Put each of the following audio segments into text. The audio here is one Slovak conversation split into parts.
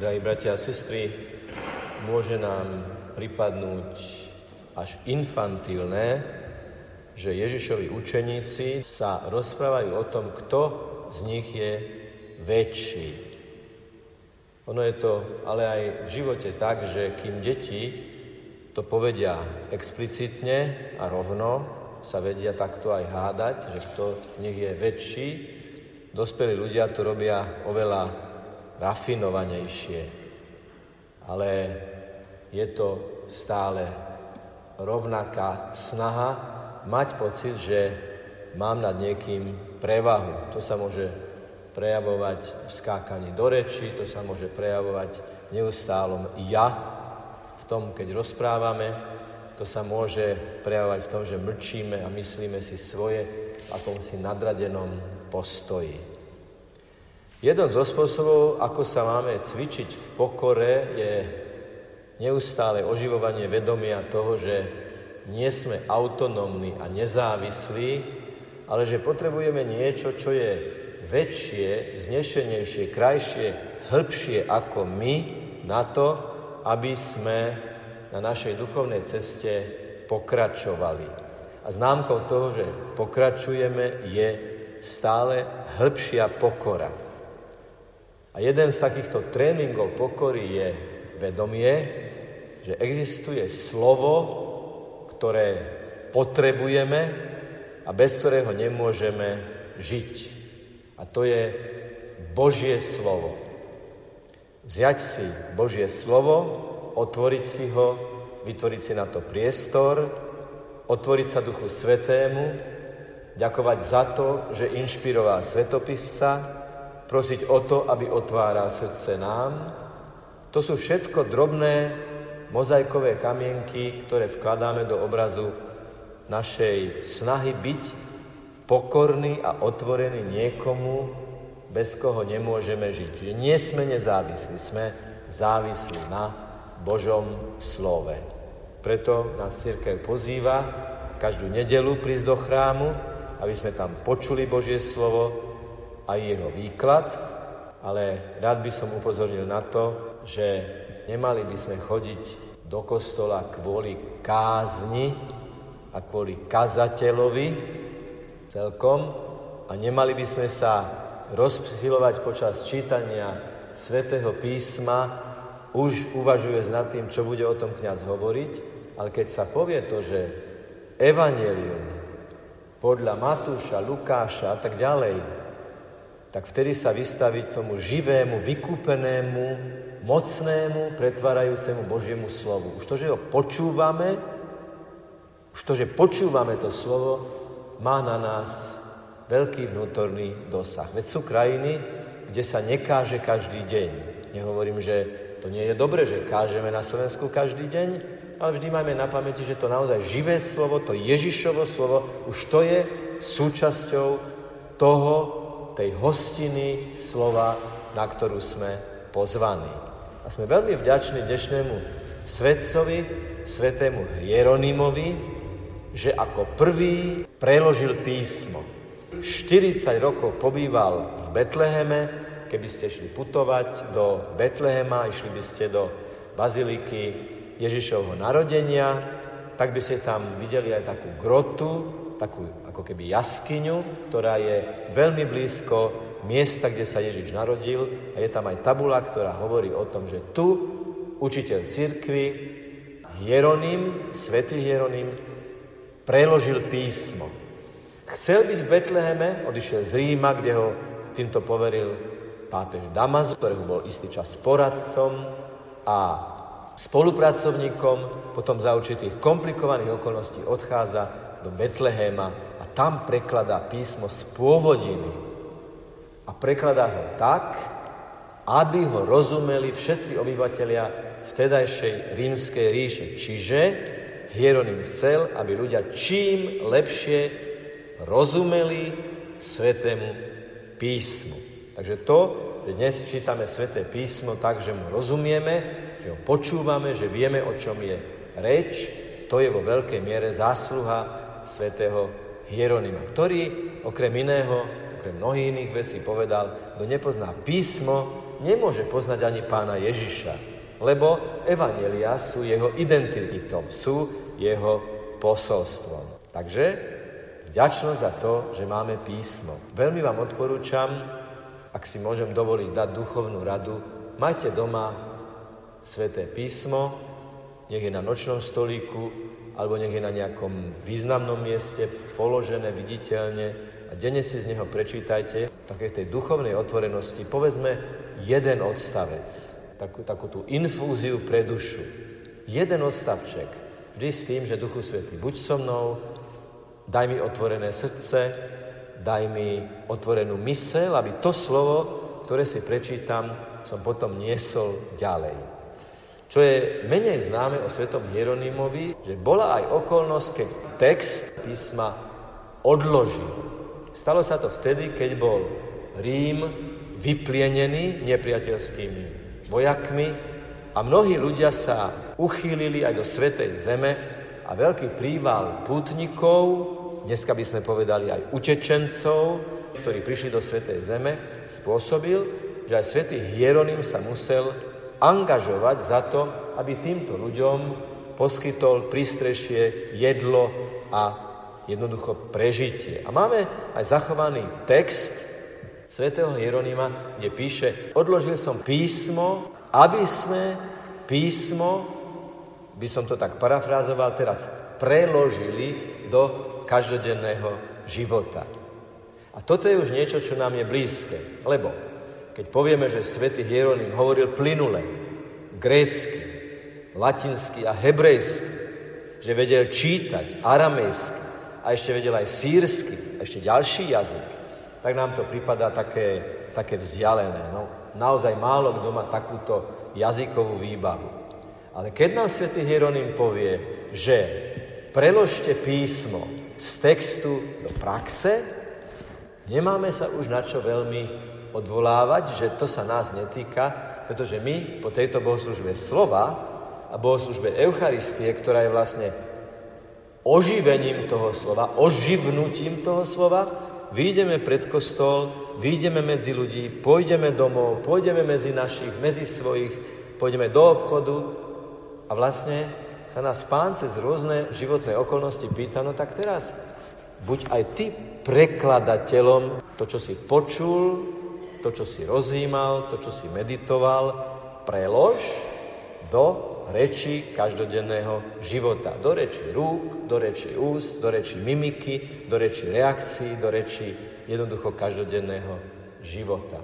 Drahí bratia a sestry, môže nám pripadnúť až infantilné, že Ježišovi učeníci sa rozprávajú o tom, kto z nich je väčší. Ono je to ale aj v živote tak, že kým deti to povedia explicitne a rovno, sa vedia takto aj hádať, že kto z nich je väčší, dospelí ľudia to robia oveľa rafinovanejšie. Ale je to stále rovnaká snaha mať pocit, že mám nad niekým prevahu. To sa môže prejavovať v skákaní do reči, to sa môže prejavovať v neustálom ja, v tom, keď rozprávame, to sa môže prejavovať v tom, že mlčíme a myslíme si svoje akomsi nadradenom postoji. Jeden zo spôsobov, ako sa máme cvičiť v pokore, je neustále oživovanie vedomia toho, že nie sme autonómni a nezávislí, ale že potrebujeme niečo, čo je väčšie, vznešenejšie, krajšie, hĺbšie ako my na to, aby sme na našej duchovnej ceste pokračovali. A známkou toho, že pokračujeme, je stále hĺbšia pokora. A jeden z takýchto tréningov pokory je vedomie, že existuje slovo, ktoré potrebujeme a bez ktorého nemôžeme žiť. A to je Božie slovo. Vziať si Božie slovo, otvoriť si ho, vytvoriť si na to priestor, otvoriť sa Duchu Svetému, ďakovať za to, že inšpiroval svetopisca, prosiť o to, aby otváral srdce nám. To sú všetko drobné mozaikové kamienky, ktoré vkladáme do obrazu našej snahy byť pokorný a otvorený niekomu, bez koho nemôžeme žiť. Že nie sme nezávislí, sme závislí na Božom slove. Preto nás církev pozýva každú nedelu prísť do chrámu, aby sme tam počuli Božie slovo, aj jeho výklad, ale rád by som upozornil na to, že nemali by sme chodiť do kostola kvôli kázni a kvôli kazateľovi celkom a nemali by sme sa rozpchilovať počas čítania svätého písma, už uvažuje nad tým, čo bude o tom kniaz hovoriť, ale keď sa povie to, že evanelium podľa Matúša, Lukáša a tak ďalej tak vtedy sa vystaviť tomu živému, vykúpenému, mocnému, pretvárajúcemu Božiemu slovu. Už to, že ho počúvame, už to, že počúvame to slovo, má na nás veľký vnútorný dosah. Veď sú krajiny, kde sa nekáže každý deň. Nehovorím, že to nie je dobre, že kážeme na Slovensku každý deň, ale vždy máme na pamäti, že to naozaj živé slovo, to Ježišovo slovo, už to je súčasťou toho, tej hostiny slova, na ktorú sme pozvaní. A sme veľmi vďační dnešnému svetcovi, svetému Hieronymovi, že ako prvý preložil písmo. 40 rokov pobýval v Betleheme, keby ste šli putovať do Betlehema, išli by ste do baziliky Ježišovho narodenia, tak by ste tam videli aj takú grotu, takú ako keby jaskyňu, ktorá je veľmi blízko miesta, kde sa Ježiš narodil a je tam aj tabula, ktorá hovorí o tom, že tu učiteľ cirkvy Hieronym, svätý Hieronym, preložil písmo. Chcel byť v Betleheme, odišiel z Ríma, kde ho týmto poveril pápež Damas, ktorého bol istý čas poradcom a spolupracovníkom, potom za určitých komplikovaných okolností odchádza do Betlehema a tam prekladá písmo z pôvodiny. A prekladá ho tak, aby ho rozumeli všetci obyvateľia vtedajšej rímskej ríše. Čiže Hieronym chcel, aby ľudia čím lepšie rozumeli svetému písmu. Takže to, že dnes čítame sveté písmo tak, že mu rozumieme, že ho počúvame, že vieme, o čom je reč, to je vo veľkej miere zásluha svätého Hieronima, ktorý okrem iného, okrem mnohých iných vecí povedal, kto nepozná písmo, nemôže poznať ani pána Ježiša, lebo evanelia sú jeho identitou, sú jeho posolstvom. Takže vďačnosť za to, že máme písmo. Veľmi vám odporúčam, ak si môžem dovoliť dať duchovnú radu, majte doma sveté písmo, nech je na nočnom stolíku, alebo nech je na nejakom významnom mieste položené viditeľne, a denne si z neho prečítajte také tej duchovnej otvorenosti, povedzme jeden odstavec, takú, takú tú infúziu pre dušu. Jeden odstavček, vždy s tým, že Duchu Svetý, buď so mnou, daj mi otvorené srdce, daj mi otvorenú mysel, aby to slovo, ktoré si prečítam, som potom niesol ďalej. Čo je menej známe o svetom Hieronymovi, že bola aj okolnosť, keď text písma odložil. Stalo sa to vtedy, keď bol Rím vyplienený nepriateľskými vojakmi a mnohí ľudia sa uchýlili aj do Svetej Zeme a veľký príval pútnikov, dneska by sme povedali aj utečencov, ktorí prišli do Svetej Zeme, spôsobil, že aj svätý Hieronym sa musel angažovať za to, aby týmto ľuďom poskytol prístrešie, jedlo a jednoducho prežitie. A máme aj zachovaný text svätého Hieronima, kde píše, odložil som písmo, aby sme písmo, by som to tak parafrázoval teraz, preložili do každodenného života. A toto je už niečo, čo nám je blízke. Lebo keď povieme, že svätý Hieronym hovoril plynule, grécky, latinsky a hebrejsky, že vedel čítať aramejsky, a ešte vedel aj sírsky, ešte ďalší jazyk, tak nám to prípada také, také vzdialené. No, naozaj málo kto má takúto jazykovú výbavu. Ale keď nám svätý Hieronym povie, že preložte písmo z textu do praxe, nemáme sa už na čo veľmi odvolávať, že to sa nás netýka, pretože my po tejto bohoslužbe slova a bohoslužbe Eucharistie, ktorá je vlastne oživením toho slova, oživnutím toho slova, vyjdeme pred kostol, vyjdeme medzi ľudí, pôjdeme domov, pôjdeme medzi našich, medzi svojich, pôjdeme do obchodu a vlastne sa nás pán cez rôzne životné okolnosti pýta, no tak teraz buď aj ty prekladateľom to, čo si počul, to, čo si rozímal, to, čo si meditoval, prelož do reči každodenného života. Do reči rúk, do reči úst, do reči mimiky, do reči reakcií, do reči jednoducho každodenného života.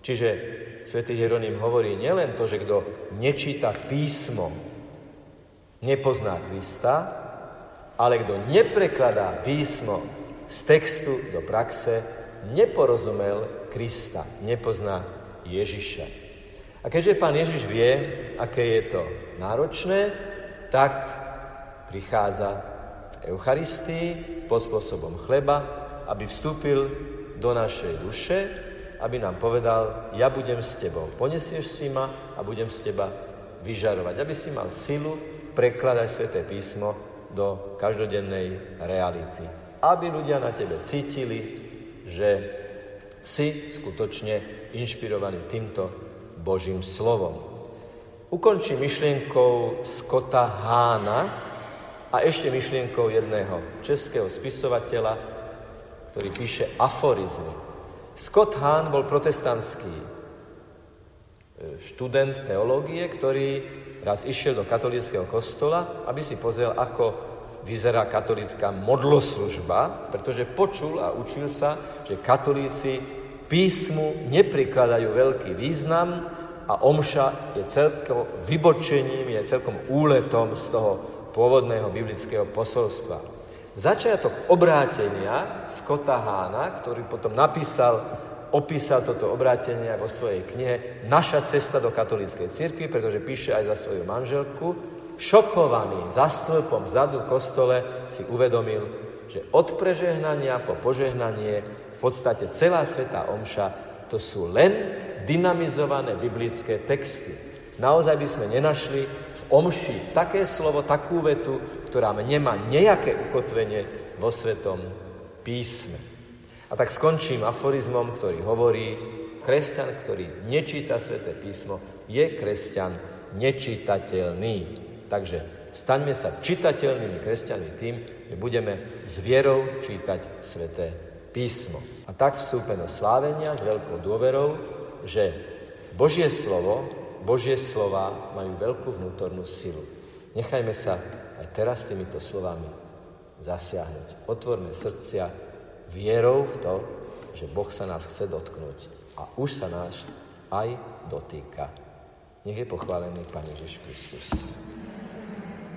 Čiže svätý Hieronym hovorí nielen to, že kto nečíta písmo, nepozná Krista, ale kto neprekladá písmo z textu do praxe, neporozumel Krista, nepozná Ježiša. A keďže pán Ježiš vie, aké je to náročné, tak prichádza v Eucharistii pod spôsobom chleba, aby vstúpil do našej duše, aby nám povedal, ja budem s tebou, ponesieš si ma a budem z teba vyžarovať, aby si mal silu prekladať Sveté písmo do každodennej reality. Aby ľudia na tebe cítili, že si skutočne inšpirovaný týmto Božím slovom. Ukončím myšlienkou Skota Hána a ešte myšlienkou jedného českého spisovateľa, ktorý píše aforizmy. Scott Hahn bol protestantský e, študent teológie, ktorý raz išiel do katolíckého kostola, aby si pozrel, ako vyzerá katolická modloslužba, pretože počul a učil sa, že katolíci písmu neprikladajú veľký význam a omša je celkom vybočením, je celkom úletom z toho pôvodného biblického posolstva. Začiatok obrátenia Scotta Hána, ktorý potom napísal, opísal toto obrátenie vo svojej knihe Naša cesta do katolíckej cirkvi, pretože píše aj za svoju manželku, šokovaný za stĺpom vzadu v kostole si uvedomil, že od prežehnania po požehnanie podstate celá Sveta Omša to sú len dynamizované biblické texty. Naozaj by sme nenašli v Omši také slovo, takú vetu, ktorá nemá nejaké ukotvenie vo Svetom písme. A tak skončím aforizmom, ktorý hovorí, kresťan, ktorý nečíta sväté písmo, je kresťan nečitateľný. Takže staňme sa čitateľnými kresťanmi tým, že budeme s vierou čítať sväté písmo. A tak vstúpe do slávenia s veľkou dôverou, že Božie slovo, Božie slova majú veľkú vnútornú silu. Nechajme sa aj teraz týmito slovami zasiahnuť. Otvorme srdcia vierou v to, že Boh sa nás chce dotknúť. A už sa nás aj dotýka. Nech je pochválený Pán Ježiš Kristus.